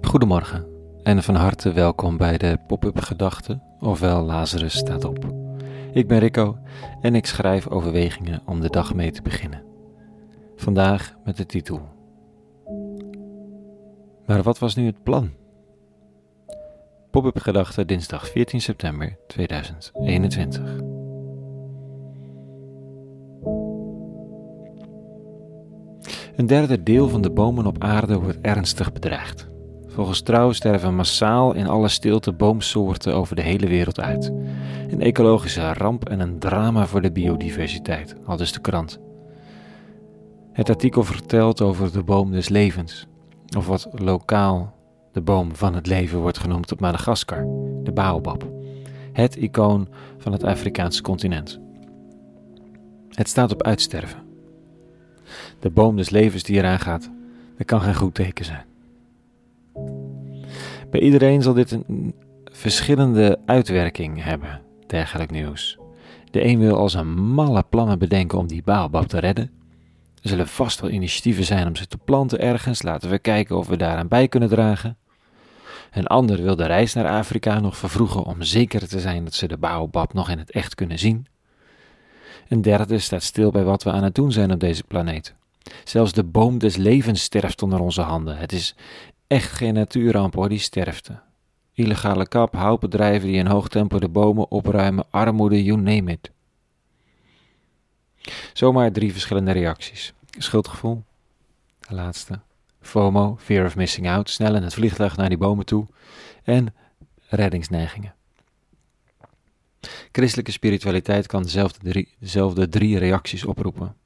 Goedemorgen en van harte welkom bij de Pop-up Gedachten, ofwel Lazarus staat op. Ik ben Rico en ik schrijf overwegingen om de dag mee te beginnen. Vandaag met de titel. Maar wat was nu het plan? Pop-up Gedachten dinsdag 14 september 2021. Een derde deel van de bomen op aarde wordt ernstig bedreigd. Volgens Trouw sterven massaal in alle stilte boomsoorten over de hele wereld uit. Een ecologische ramp en een drama voor de biodiversiteit, al dus de krant. Het artikel vertelt over de boom des levens, of wat lokaal de boom van het leven wordt genoemd op Madagaskar, de baobab, het icoon van het Afrikaanse continent. Het staat op uitsterven. De boom des levens die eraan gaat, dat kan geen goed teken zijn. Bij iedereen zal dit een verschillende uitwerking hebben, dergelijk nieuws. De een wil als een malle plannen bedenken om die baobab te redden. Er zullen vast wel initiatieven zijn om ze te planten ergens. Laten we kijken of we daaraan bij kunnen dragen. Een ander wil de reis naar Afrika nog vervroegen om zeker te zijn dat ze de baobab nog in het echt kunnen zien. Een derde staat stil bij wat we aan het doen zijn op deze planeet. Zelfs de boom des levens sterft onder onze handen. Het is echt geen natuurramp hoor, die sterfte. Illegale kap, houtbedrijven die in hoog tempo de bomen opruimen, armoede, you name it. Zomaar drie verschillende reacties. Schuldgevoel, de laatste. FOMO, fear of missing out, snel in het vliegtuig naar die bomen toe. En reddingsneigingen. Christelijke spiritualiteit kan dezelfde drie, dezelfde drie reacties oproepen.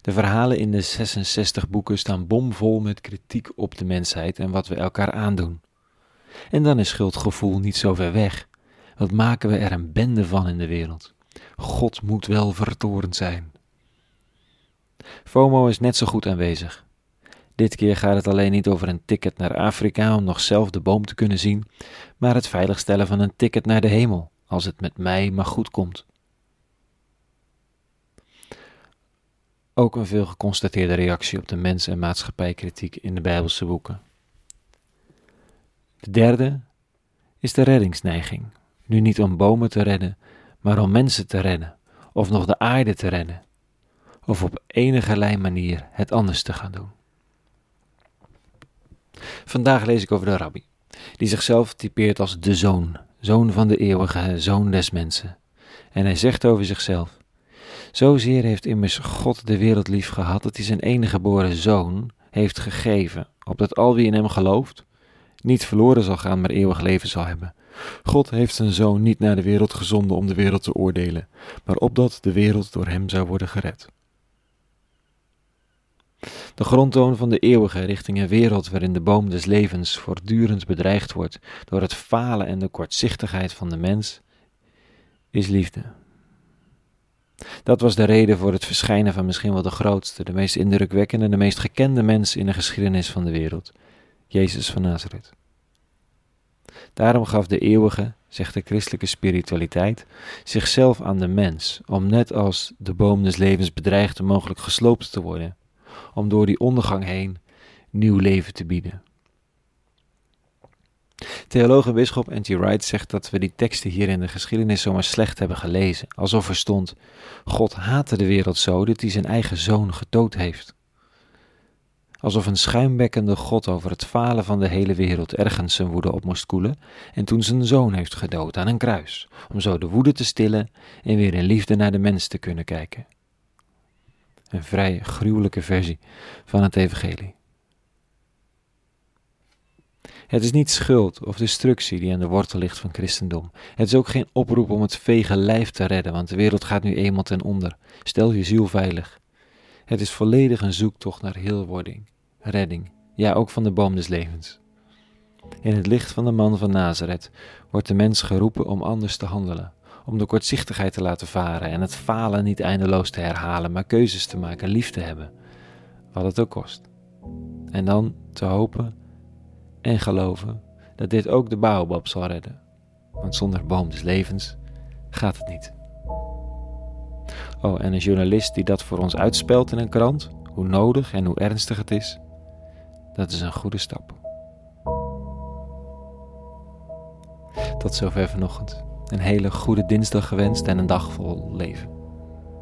De verhalen in de 66 boeken staan bomvol met kritiek op de mensheid en wat we elkaar aandoen. En dan is schuldgevoel niet zo ver weg. Wat maken we er een bende van in de wereld? God moet wel vertorend zijn. FOMO is net zo goed aanwezig. Dit keer gaat het alleen niet over een ticket naar Afrika om nog zelf de boom te kunnen zien, maar het veiligstellen van een ticket naar de hemel, als het met mij maar goed komt. Ook een veel geconstateerde reactie op de mens- en maatschappijkritiek in de Bijbelse boeken. De derde is de reddingsneiging. Nu niet om bomen te redden, maar om mensen te redden, of nog de aarde te redden, of op enige manier het anders te gaan doen. Vandaag lees ik over de rabbi, die zichzelf typeert als de zoon, zoon van de eeuwige, zoon des mensen. En hij zegt over zichzelf: Zozeer heeft immers God de wereld lief gehad dat hij zijn enige geboren zoon heeft gegeven, opdat al wie in hem gelooft niet verloren zal gaan, maar eeuwig leven zal hebben. God heeft zijn zoon niet naar de wereld gezonden om de wereld te oordelen, maar opdat de wereld door hem zou worden gered. De grondtoon van de eeuwige richting een wereld waarin de boom des levens voortdurend bedreigd wordt door het falen en de kortzichtigheid van de mens, is liefde. Dat was de reden voor het verschijnen van misschien wel de grootste, de meest indrukwekkende en de meest gekende mens in de geschiedenis van de wereld, Jezus van Nazareth. Daarom gaf de eeuwige, zegt de christelijke spiritualiteit, zichzelf aan de mens, om net als de boom des levens bedreigd mogelijk gesloopt te worden, om door die ondergang heen nieuw leven te bieden. Theoloog en bisschop N.T. Wright zegt dat we die teksten hier in de geschiedenis zomaar slecht hebben gelezen, alsof er stond: God haatte de wereld zo dat hij zijn eigen zoon gedood heeft. Alsof een schuimbekkende God over het falen van de hele wereld ergens zijn woede op moest koelen en toen zijn zoon heeft gedood aan een kruis, om zo de woede te stillen en weer in liefde naar de mens te kunnen kijken. Een vrij gruwelijke versie van het Evangelie. Het is niet schuld of destructie die aan de wortel ligt van christendom. Het is ook geen oproep om het vege lijf te redden, want de wereld gaat nu eenmaal ten onder. Stel je ziel veilig. Het is volledig een zoektocht naar heelwording, redding, ja ook van de boom des levens. In het licht van de man van Nazareth wordt de mens geroepen om anders te handelen, om de kortzichtigheid te laten varen en het falen niet eindeloos te herhalen, maar keuzes te maken, lief te hebben, wat het ook kost. En dan te hopen en geloven dat dit ook de baobab zal redden. Want zonder boom des levens gaat het niet. Oh, en een journalist die dat voor ons uitspelt in een krant, hoe nodig en hoe ernstig het is, dat is een goede stap. Tot zover vanochtend. Een hele goede dinsdag gewenst en een dag vol leven.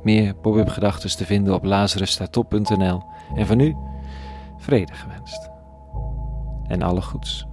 Meer pop-up gedachten te vinden op lazarusstatop.nl. En van nu, vrede gewenst. En alle goeds.